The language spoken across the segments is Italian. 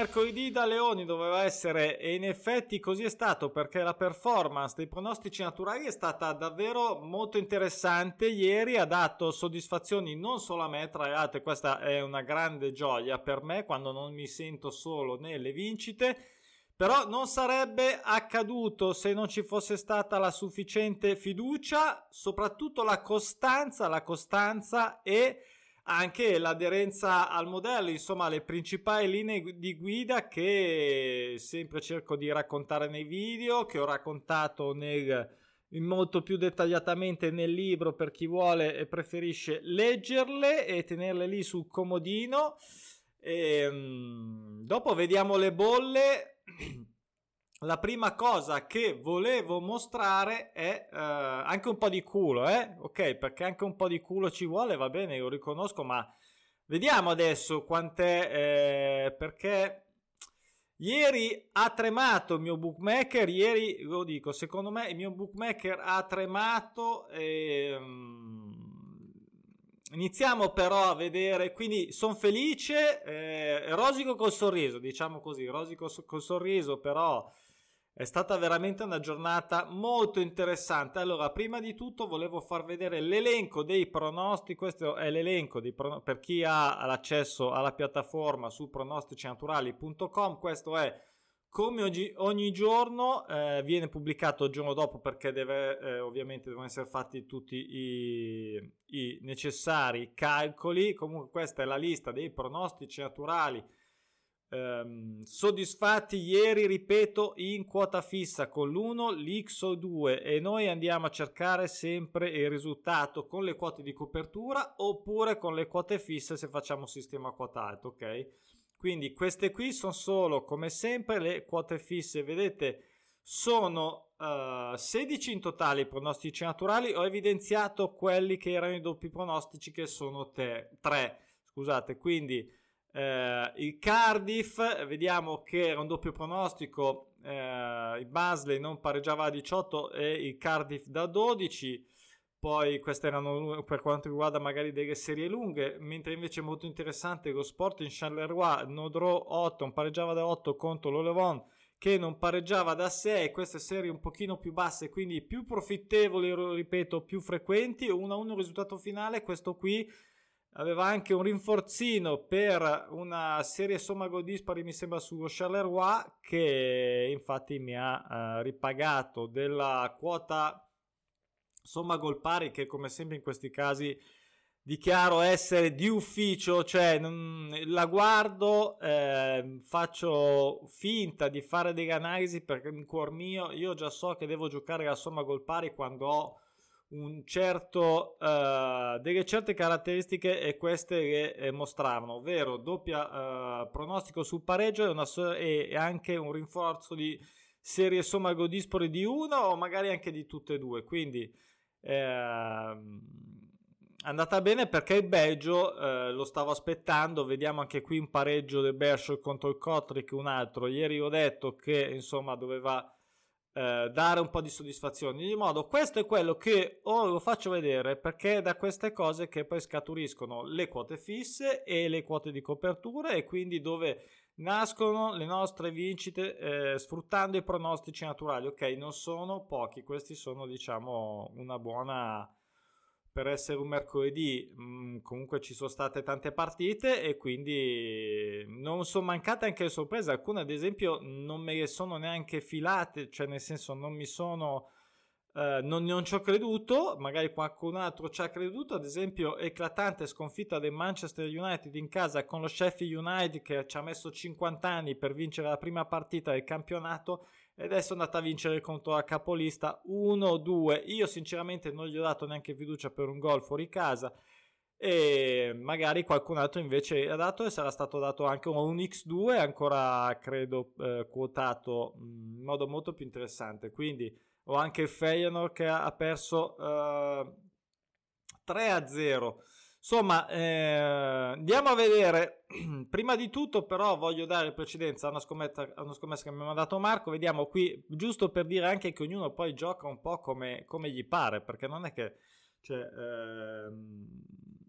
Mercoledì da Leoni doveva essere e in effetti così è stato perché la performance dei pronostici naturali è stata davvero molto interessante. Ieri ha dato soddisfazioni non solo a me, tra l'altro questa è una grande gioia per me quando non mi sento solo nelle vincite. Però non sarebbe accaduto se non ci fosse stata la sufficiente fiducia, soprattutto la costanza, la costanza e anche l'aderenza al modello, insomma le principali linee di guida che sempre cerco di raccontare nei video, che ho raccontato nel, molto più dettagliatamente nel libro per chi vuole e preferisce leggerle e tenerle lì sul comodino. E, um, dopo vediamo le bolle. la prima cosa che volevo mostrare è uh, anche un po' di culo, eh? Ok, perché anche un po' di culo ci vuole, va bene, lo riconosco, ma vediamo adesso quant'è, eh, perché ieri ha tremato il mio bookmaker, ieri lo dico, secondo me il mio bookmaker ha tremato e... Um, Iniziamo però a vedere, quindi sono felice, eh, rosico col sorriso, diciamo così, rosico col sorriso, però è stata veramente una giornata molto interessante. Allora, prima di tutto volevo far vedere l'elenco dei pronostici. Questo è l'elenco prono- per chi ha l'accesso alla piattaforma su pronosticinaturali.com. Questo è come oggi, ogni giorno eh, viene pubblicato il giorno dopo perché deve, eh, ovviamente devono essere fatti tutti i, i necessari calcoli. Comunque questa è la lista dei pronostici naturali ehm, soddisfatti ieri, ripeto, in quota fissa con l'1, l'XO2 e noi andiamo a cercare sempre il risultato con le quote di copertura oppure con le quote fisse se facciamo sistema quotato, ok? Quindi queste qui sono solo, come sempre, le quote fisse, vedete, sono uh, eh, 16 in totale i pronostici naturali, ho evidenziato quelli che erano i doppi pronostici che sono 3, scusate, quindi eh, il Cardiff, vediamo che era un doppio pronostico, eh, il Basley non pareggiava a 18 e il Cardiff da 12. Poi queste erano per quanto riguarda magari delle serie lunghe, mentre invece molto interessante lo Sport in Charleroi, Nodro 8, pareggiava da 8 contro l'Olevon che non pareggiava da 6, queste serie un pochino più basse, quindi più profittevoli, ripeto, più frequenti, 1-1 risultato finale, questo qui aveva anche un rinforzino per una serie somma dispari mi sembra sullo Charleroi che infatti mi ha uh, ripagato della quota somma gol pari che come sempre in questi casi dichiaro essere di ufficio. Cioè non, la guardo eh, faccio finta di fare delle analisi perché in cuor mio. Io già so che devo giocare la somma gol pari quando ho certo, uh, delle certe caratteristiche e queste che eh, mostravano, ovvero doppia uh, pronostico sul pareggio e, una, e, anche un rinforzo di serie somma godispori di uno o magari anche di tutte e due. Quindi eh, andata bene perché il Belgio eh, lo stavo aspettando. Vediamo anche qui un pareggio del Bershore contro il Kotrick, un altro. Ieri ho detto che insomma doveva eh, dare un po' di soddisfazione. Di modo, questo è quello che ora lo faccio vedere perché è da queste cose che poi scaturiscono le quote fisse e le quote di copertura e quindi dove nascono le nostre vincite eh, sfruttando i pronostici naturali. Ok, non sono pochi, questi sono diciamo una buona per essere un mercoledì mh, mm, comunque ci sono state tante partite e quindi non sono mancate anche le sorprese. Alcune ad esempio non me le sono neanche filate cioè nel senso non mi sono eh, non, non ci ho creduto magari qualcun altro ci ha creduto ad esempio eclatante sconfitta del Manchester United in casa con lo Sheffield United che ci ha messo 50 anni per vincere la prima partita del campionato e adesso è andata a vincere contro la capolista 1-2. Io sinceramente non gli ho dato neanche fiducia per un gol fuori casa e magari qualcun altro invece ha dato e sarà stato dato anche un X2 ancora credo eh, quotato mm, in modo molto più interessante. Quindi ho anche Feyenoord che ha perso eh, 3-0 Insomma, eh, andiamo a vedere. Prima di tutto, però, voglio dare precedenza a una, scommessa, a una scommessa che mi ha mandato Marco. Vediamo qui, giusto per dire anche che ognuno poi gioca un po' come, come gli pare, perché non è che cioè, eh,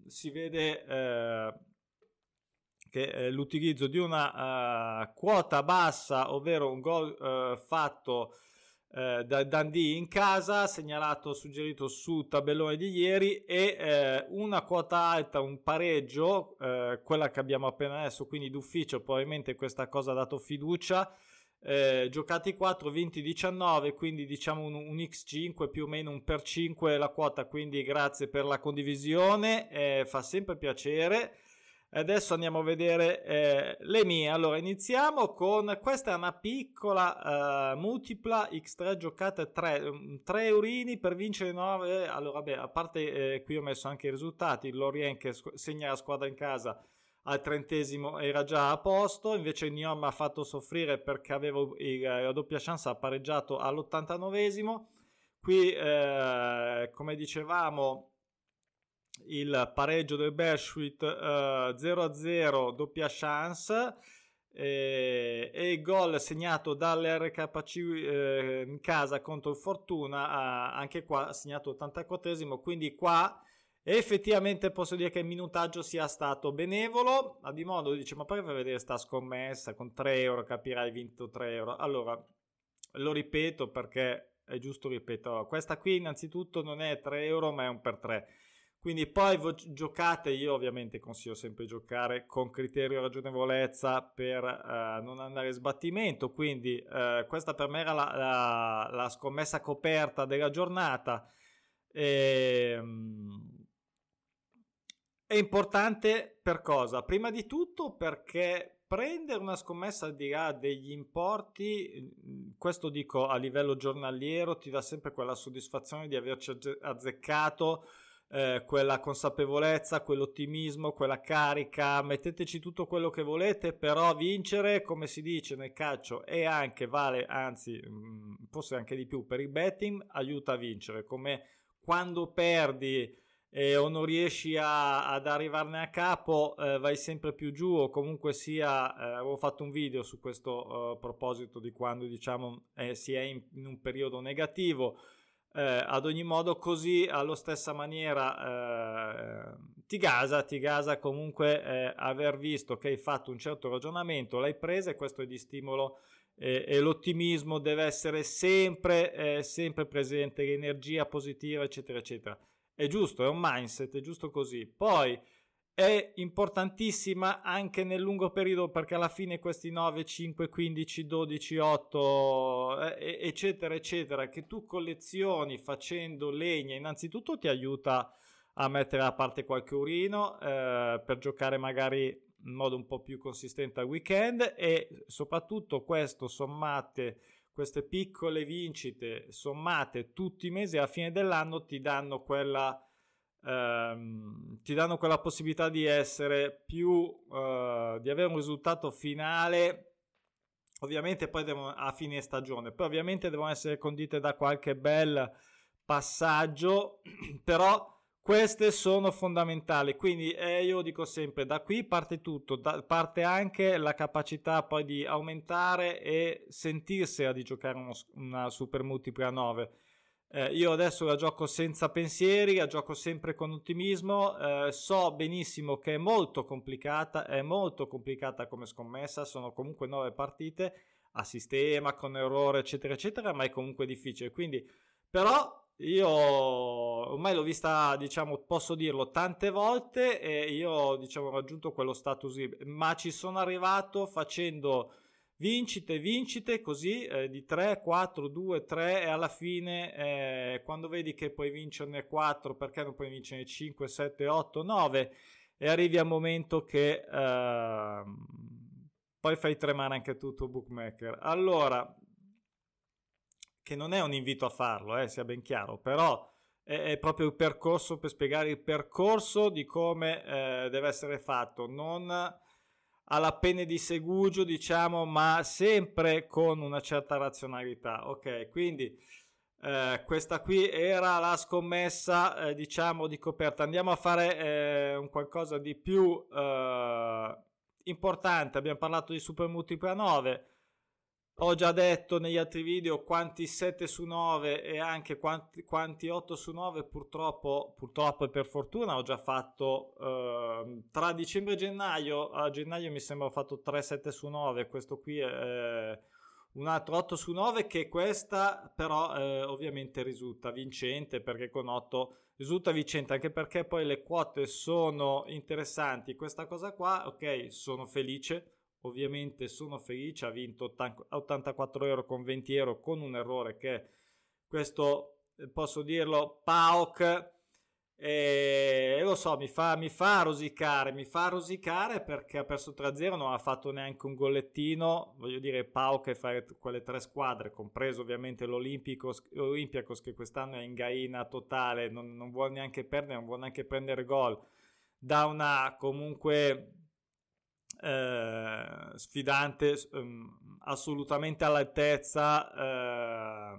si vede. Eh, che è l'utilizzo di una uh, quota bassa, ovvero un gol uh, fatto uh, da Dundee in casa, segnalato, suggerito su tabellone di ieri, e una quota alta, un pareggio, quella che abbiamo appena adesso, quindi d'ufficio, probabilmente questa cosa ha dato fiducia. Eh, giocati 4, vinti 19, quindi diciamo un, un, X5 più o meno un per 5 la quota, quindi grazie per la condivisione, eh, fa sempre piacere. Adesso andiamo a vedere eh, le mie. Allora, iniziamo con questa è una piccola uh, multipla X3 giocate 3, 3 eurini per vincere 9. Allora, beh, a parte eh, qui ho messo anche i risultati. Lorient che segna la squadra in casa al trentesimo era già a posto, invece Nyon mi ha fatto soffrire perché avevo il, la doppia chance ha pareggiato all'89esimo. Qui, eh, come dicevamo, il pareggio del Bershwit uh, 0-0 doppia chance e, il gol segnato dall'RKC eh, in casa contro il Fortuna anche qua segnato 84esimo quindi qua effettivamente posso dire che il minutaggio sia stato benevolo. A di modo dice ma poi per vedere sta scommessa? Con 3 euro capirai vinto 3 euro. Allora lo ripeto perché è giusto ripeto questa qui innanzitutto non è 3 euro ma è un per 3 quindi poi giocate, io ovviamente consiglio sempre di giocare con criterio e ragionevolezza per uh, non andare a sbattimento, quindi uh, questa per me era la, la, la scommessa coperta della giornata. E, um, è importante per cosa? Prima di tutto perché prendere una scommessa al di là degli importi, questo dico a livello giornaliero, ti dà sempre quella soddisfazione di averci azzeccato eh, quella consapevolezza, quell'ottimismo, quella carica, metteteci tutto quello che volete, però vincere, come si dice nel calcio, e anche vale, anzi, mm, forse anche di più per il betting, aiuta a vincere, come quando perdi eh, o non riesci a, ad arrivarne a capo, eh, vai sempre più giù o comunque sia, eh, avevo fatto un video su questo uh, proposito di quando diciamo eh, si è in, in un periodo negativo, eh, ad ogni modo, così allo stessa maniera eh, ti gasa, ti gasa comunque eh, aver visto che hai fatto un certo ragionamento, l'hai presa e questo è di stimolo e l'ottimismo deve essere sempre, eh, sempre presente, l'energia positiva, eccetera, eccetera. È giusto, è un mindset, è giusto così. Poi è importantissima anche nel lungo periodo perché alla fine questi 9, 5, 15, 12, 8 eccetera eccetera che tu collezioni facendo legna innanzitutto ti aiuta a mettere a parte qualche urino eh, per giocare magari in modo un po' più consistente al weekend e soprattutto questo sommate queste piccole vincite sommate tutti i mesi alla fine dell'anno ti danno quella ehm, ti danno quella possibilità di essere più, eh, di avere un risultato finale. Ovviamente poi devono, a fine stagione, poi ovviamente devono essere condite da qualche bel passaggio, però queste sono fondamentali. Quindi eh, io dico sempre, da qui parte tutto, da, parte anche la capacità poi di aumentare e sentirsi di giocare uno, una super multipla 9 eh, io adesso la gioco senza pensieri, la gioco sempre con ottimismo, eh, so benissimo che è molto complicata, è molto complicata come scommessa, sono comunque nove partite a sistema, con errore, eccetera, eccetera, ma è comunque difficile. Quindi, però, io ormai l'ho vista, diciamo, posso dirlo tante volte e io, diciamo, ho raggiunto quello status, ma ci sono arrivato facendo vincite, vincite così eh, di 3, 4, 2, 3 e alla fine eh, quando vedi che puoi vincerne 4 perché non puoi vincerne 5, 7, 8, 9 e arrivi al momento che eh, poi fai tremare anche tutto bookmaker. Allora, che non è un invito a farlo, eh, sia ben chiaro, però è, è, proprio il percorso per spiegare il percorso di come eh, deve essere fatto, non alla penne di segugio, diciamo, ma sempre con una certa razionalità. Ok, quindi eh, questa qui era la scommessa, eh, diciamo, di coperta. Andiamo a fare eh, un qualcosa di più eh, importante. Abbiamo parlato di Super Multipla 9. Ho già detto negli altri video quanti 7 su 9 e anche quanti, quanti 8 su 9 purtroppo, purtroppo e per fortuna ho già fatto eh, tra dicembre e gennaio. A gennaio mi sembra ho fatto 3 7 su 9, questo qui è un altro 8 su 9 che questa però eh, ovviamente risulta vincente perché con 8 risulta vincente anche perché poi le quote sono interessanti. Questa cosa qua, ok, sono felice ovviamente sono felice, ha vinto 84 euro con 20 euro con un errore che questo eh, posso dirlo, Pauk e, lo so, mi fa, mi fa rosicare, mi fa rosicare perché ha perso 3-0, non ha fatto neanche un gollettino, voglio dire Pauk e fare quelle tre squadre, compreso ovviamente l'Olympiacos che quest'anno è in gaina totale, non, non vuole neanche perdere, non vuole neanche prendere gol, da una comunque eh, sfidante um, assolutamente all'altezza eh,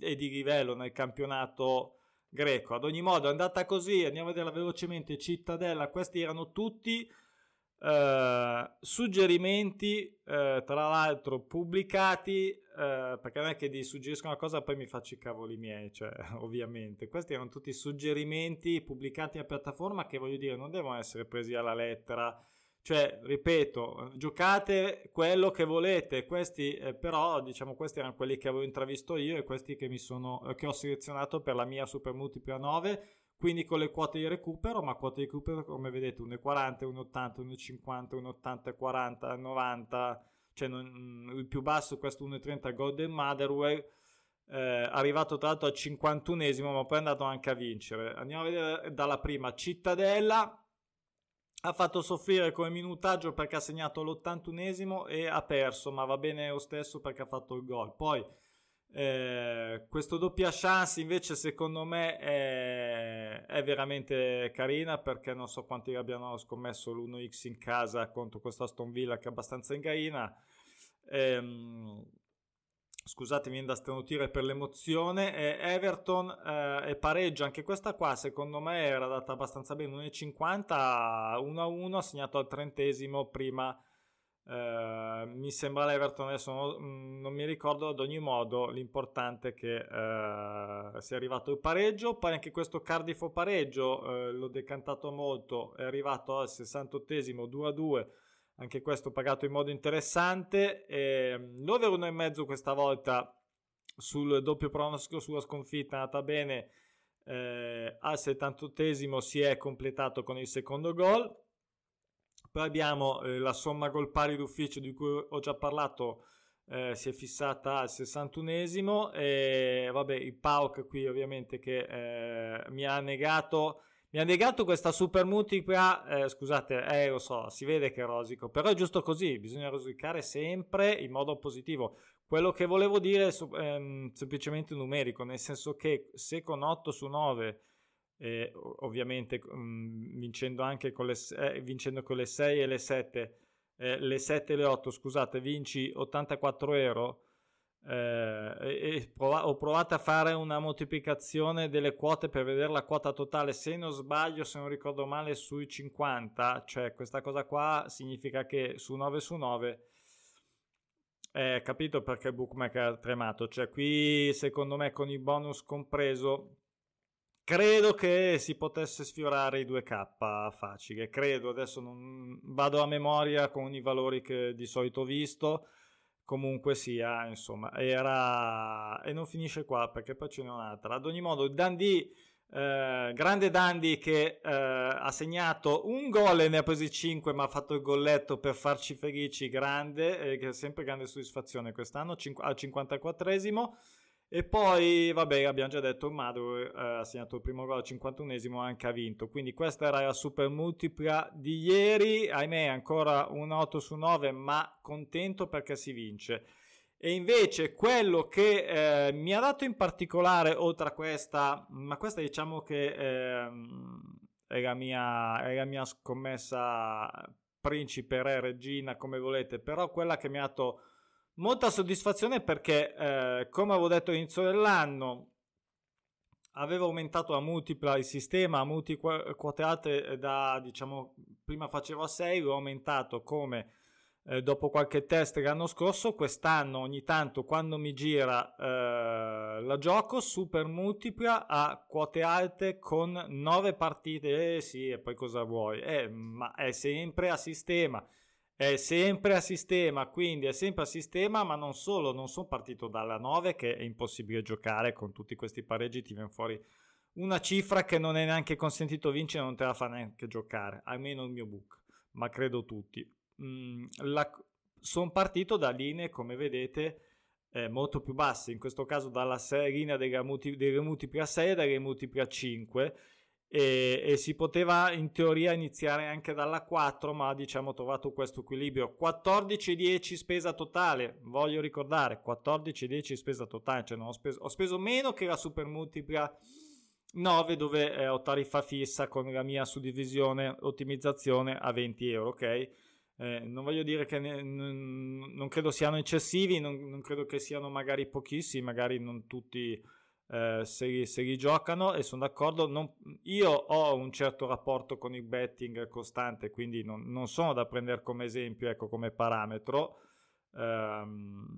e di livello nel campionato greco. Ad ogni modo è andata così, andiamo a vedere velocemente Cittadella, questi erano tutti eh, suggerimenti, eh, tra l'altro pubblicati, eh, perché non è che ti suggeriscono una cosa e poi mi faccio i cavoli miei, cioè ovviamente. Questi erano tutti suggerimenti pubblicati a piattaforma che voglio dire non devono essere presi alla lettera cioè, ripeto, giocate quello che volete, questi eh, però, diciamo, questi erano quelli che avevo intravisto io e questi che, sono, eh, che ho selezionato per la mia Super Multipla 9, quindi con le quote di recupero, ma quote di recupero come vedete 1,40, 1,80, 1,50, 1,80, 40, 90, cioè non, il più basso questo 1,30 Golden Motherwell, eh, arrivato tra l'altro al 51esimo, ma poi è andato anche a vincere. Andiamo a vedere dalla prima. Cittadella ha fatto soffrire come minutaggio perché ha segnato l'81esimo e ha perso, ma va bene lo stesso perché ha fatto il gol. Poi eh, questo doppia chance invece secondo me è, è, veramente carina perché non so quanti abbiano scommesso l'1x in casa contro questa Aston Villa che è abbastanza in gaina. Ehm, scusatemi da sternutire per l'emozione, eh, Everton eh, pareggio, anche questa qua secondo me era data abbastanza bene, 1,50, 1-1, ha segnato al trentesimo prima, eh, mi sembra l'Everton, adesso non, non, mi ricordo, ad ogni modo l'importante è che eh, sia arrivato il pareggio, poi anche questo Cardiff pareggio eh, l'ho decantato molto, è arrivato al 68esimo 2-2, anche questo pagato in modo interessante. Eh, l'over 1,5 questa volta sul doppio pronostico sulla sconfitta è andata bene. Eh, al 78esimo si è completato con il secondo gol. Poi abbiamo eh, la somma gol pari d'ufficio di cui ho già parlato. Eh, si è fissata al 61esimo e vabbè il Pauk qui ovviamente che eh, mi ha negato mi ha negato questa super multipla, eh, scusate, eh, lo so, si vede che rosico, però è giusto così, bisogna rosicare sempre in modo positivo. Quello che volevo dire è ehm, semplicemente numerico, nel senso che se con 8 su 9, eh, ovviamente mh, mm, vincendo anche con le, eh, vincendo con le 6 e le 7, eh, le 7 e le 8, scusate, vinci 84 euro, eh, e prov- ho provato a fare una moltiplicazione delle quote per vedere la quota totale. Se non sbaglio se non ricordo male sui 50 cioè questa cosa qua significa che su 9 su 9 eh, capito perché bookmaker ha tremato. Cioè qui secondo me con il bonus compreso credo che si potesse sfiorare i 2k facile. Credo adesso non vado a memoria con i valori che di solito ho visto comunque sia, insomma, era... e non finisce qua perché poi ce n'è un'altra. Ad ogni modo, Dundee, eh, grande Dandy che eh, ha segnato un gol e ne ha presi 5, ma ha fatto il golletto per farci felici, grande, e è sempre grande soddisfazione quest'anno, cinqu- al 54esimo. E poi, vabbè, abbiamo già detto, Madu eh, ha segnato il primo gol al 51esimo anche ha vinto. Quindi questa era la super multipla di ieri. Ahimè, ancora un 8 su 9, ma contento perché si vince. E invece quello che eh, mi ha dato in particolare, oltre a questa, ma questa diciamo che eh, è, la mia, è la mia scommessa principe, re, regina, come volete, però quella che mi ha dato molta soddisfazione perché, eh, come avevo detto all'inizio dell'anno, avevo aumentato a multipla il sistema a multi quotate da, diciamo, prima facevo a 6, l'ho aumentato come eh, dopo qualche test l'anno scorso, quest'anno ogni tanto quando mi gira eh, la gioco super multipla a quote alte con 9 partite, eh sì, e poi cosa vuoi? Eh, ma è sempre a sistema, è sempre a sistema, quindi è sempre a sistema, ma non solo, non sono partito dalla 9 che è impossibile giocare con tutti questi pareggi, ti viene fuori una cifra che non è neanche consentito vincere, non te la fa neanche giocare, almeno il mio book, ma credo tutti. Mm, sono partito da linee, come vedete, eh, molto più basse, in questo caso dalla linea multi, delle multipli a 6 e delle multipli a 5 e, e, si poteva in teoria iniziare anche dalla 4 ma diciamo ho trovato questo equilibrio. 14-10 spesa totale voglio ricordare 14-10 spesa totale cioè ho speso, ho, speso, meno che la super multipla 9 dove eh, ho tariffa fissa con la mia suddivisione ottimizzazione a 20 euro ok? Eh, non voglio dire che ne, n- non credo siano eccessivi, non, non, credo che siano magari pochissimi, magari non tutti eh, se, se, li giocano e sono d'accordo. Non, io ho un certo rapporto con il betting costante, quindi non, non sono da prendere come esempio, ecco, come parametro. Eh,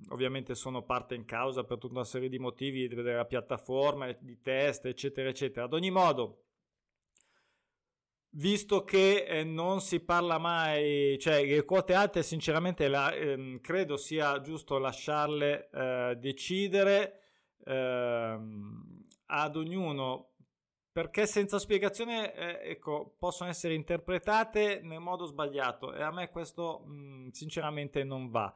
ovviamente sono parte in causa per tutta una serie di motivi, di vedere la piattaforma, di test, eccetera, eccetera. Ad ogni modo, visto che eh, non si parla mai, cioè le quote alte sinceramente la, ehm, credo sia giusto lasciarle eh, decidere ehm, ad ognuno perché senza spiegazione eh, ecco, possono essere interpretate nel modo sbagliato e a me questo mh, mm, sinceramente non va.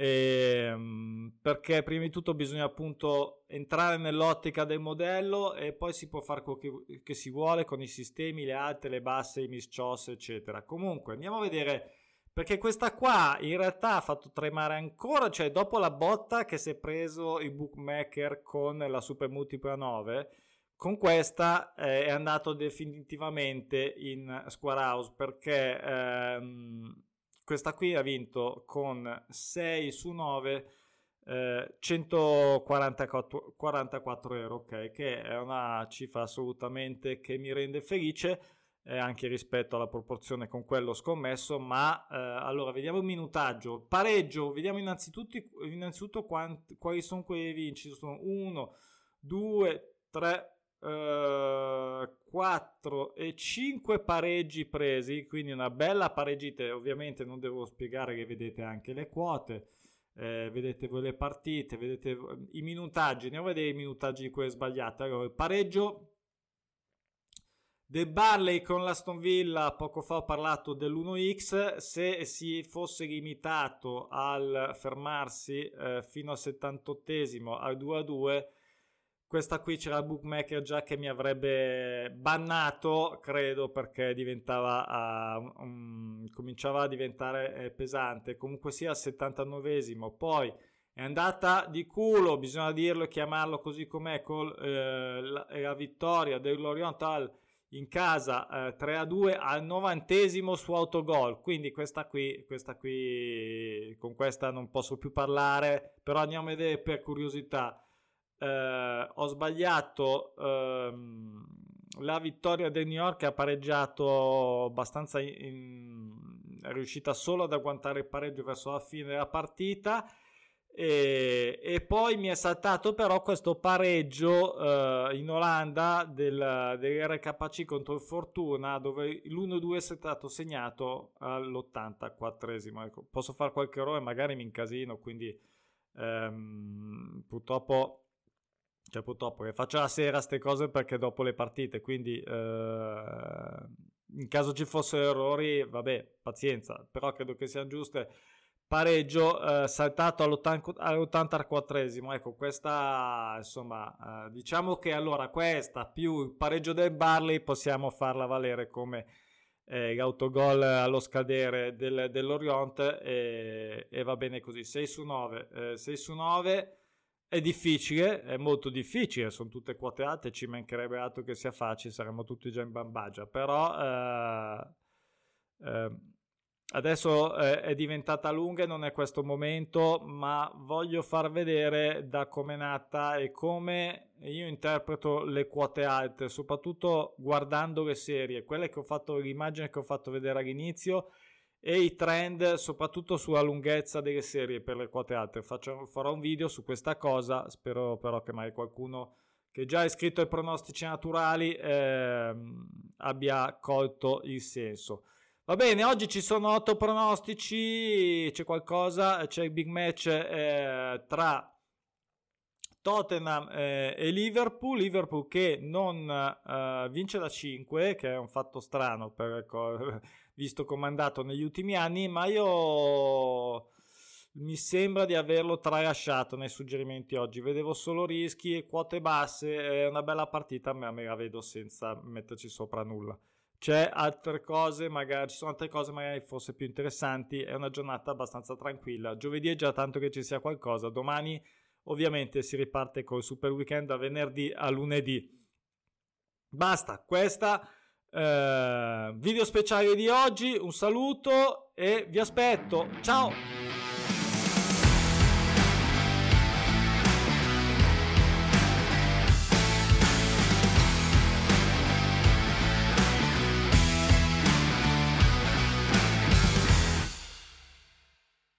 Ehm, perché prima di tutto bisogna appunto entrare nell'ottica del modello e poi si può fare quello che, che si vuole con i sistemi, le alte, le basse, i miscios, eccetera. Comunque andiamo a vedere perché questa qua in realtà ha fatto tremare ancora, cioè dopo la botta che si è preso il bookmaker con la Super Multipla 9, con questa eh, è andato definitivamente in Square House perché ehm, questa qui ha vinto con 6 su 9 eh, 144 44 euro, ok, che è una cifra assolutamente che mi rende felice eh, anche rispetto alla proporzione con quello scommesso, ma eh, allora vediamo il minutaggio, pareggio, vediamo innanzitutto, innanzitutto quanti, quali sono quei vinci, sono 1, 2, 3, 4 e 5 pareggi presi, quindi una bella pareggita. Ovviamente non devo spiegare che vedete anche le quote, eh, vedete voi le partite, vedete i minutaggi. Andiamo a vedere i minutaggi di quelle sbagliate. Allora, il pareggio del Barley con l'Aston Villa, poco fa ho parlato dell'1x, se si fosse limitato al fermarsi eh, fino al 78esimo al 2 a 2 questa qui c'era il bookmaker già che mi avrebbe bannato, credo, perché diventava, uh, um, cominciava a diventare eh, pesante. Comunque sia al 79esimo, poi è andata di culo, bisogna dirlo e chiamarlo così com'è, con eh, la, la, vittoria dell'Oriental in casa eh, 3 a 2 al novantesimo su autogol. Quindi questa qui, questa qui, con questa non posso più parlare, però andiamo a vedere per curiosità eh, ho sbagliato ehm, la vittoria del New York ha pareggiato abbastanza in, in, è riuscita solo ad agguantare il pareggio verso la fine della partita e, e poi mi è saltato però questo pareggio eh, in Olanda del, dell'RKC contro il Fortuna dove l'1-2 è stato segnato all'84esimo ecco, posso fare qualche errore magari mi incasino quindi ehm, purtroppo cioè purtroppo che faccio la sera queste cose perché dopo le partite, quindi eh, in caso ci fossero errori, vabbè, pazienza, però credo che siano giuste. Pareggio eh, saltato all'84esimo, ecco questa insomma eh, diciamo che allora questa più il pareggio del Barley possiamo farla valere come eh, l'autogol allo scadere del, dell'Orient e, e, va bene così, 6 su 9, 6 su 9 è difficile, è molto difficile, sono tutte quote alte, ci mancherebbe altro che sia facile, saremmo tutti già in bambagia, però eh, eh, adesso eh, è diventata lunga e non è questo momento, ma voglio far vedere da come è nata e come io interpreto le quote alte, soprattutto guardando le serie, quelle che ho fatto, l'immagine che ho fatto vedere all'inizio e i trend soprattutto sulla lunghezza delle serie per le quote alte. Faccio, farò un video su questa cosa, spero però che mai qualcuno che già è iscritto ai pronostici naturali eh, abbia colto il senso. Va bene, oggi ci sono otto pronostici, c'è qualcosa, c'è il big match eh, tra Tottenham eh, e Liverpool, Liverpool che non eh, vince da 5, che è un fatto strano per, visto andato negli ultimi anni, ma io mi sembra di averlo tralasciato nei suggerimenti oggi. Vedevo solo rischi e quote basse. È una bella partita, ma me la vedo senza metterci sopra nulla. C'è altre cose, magari ci sono altre cose, magari forse più interessanti. È una giornata abbastanza tranquilla. Giovedì è già tanto che ci sia qualcosa. Domani, ovviamente, si riparte col super weekend da venerdì a lunedì. Basta, questa eh, video speciale di oggi. Un saluto e vi aspetto. Ciao!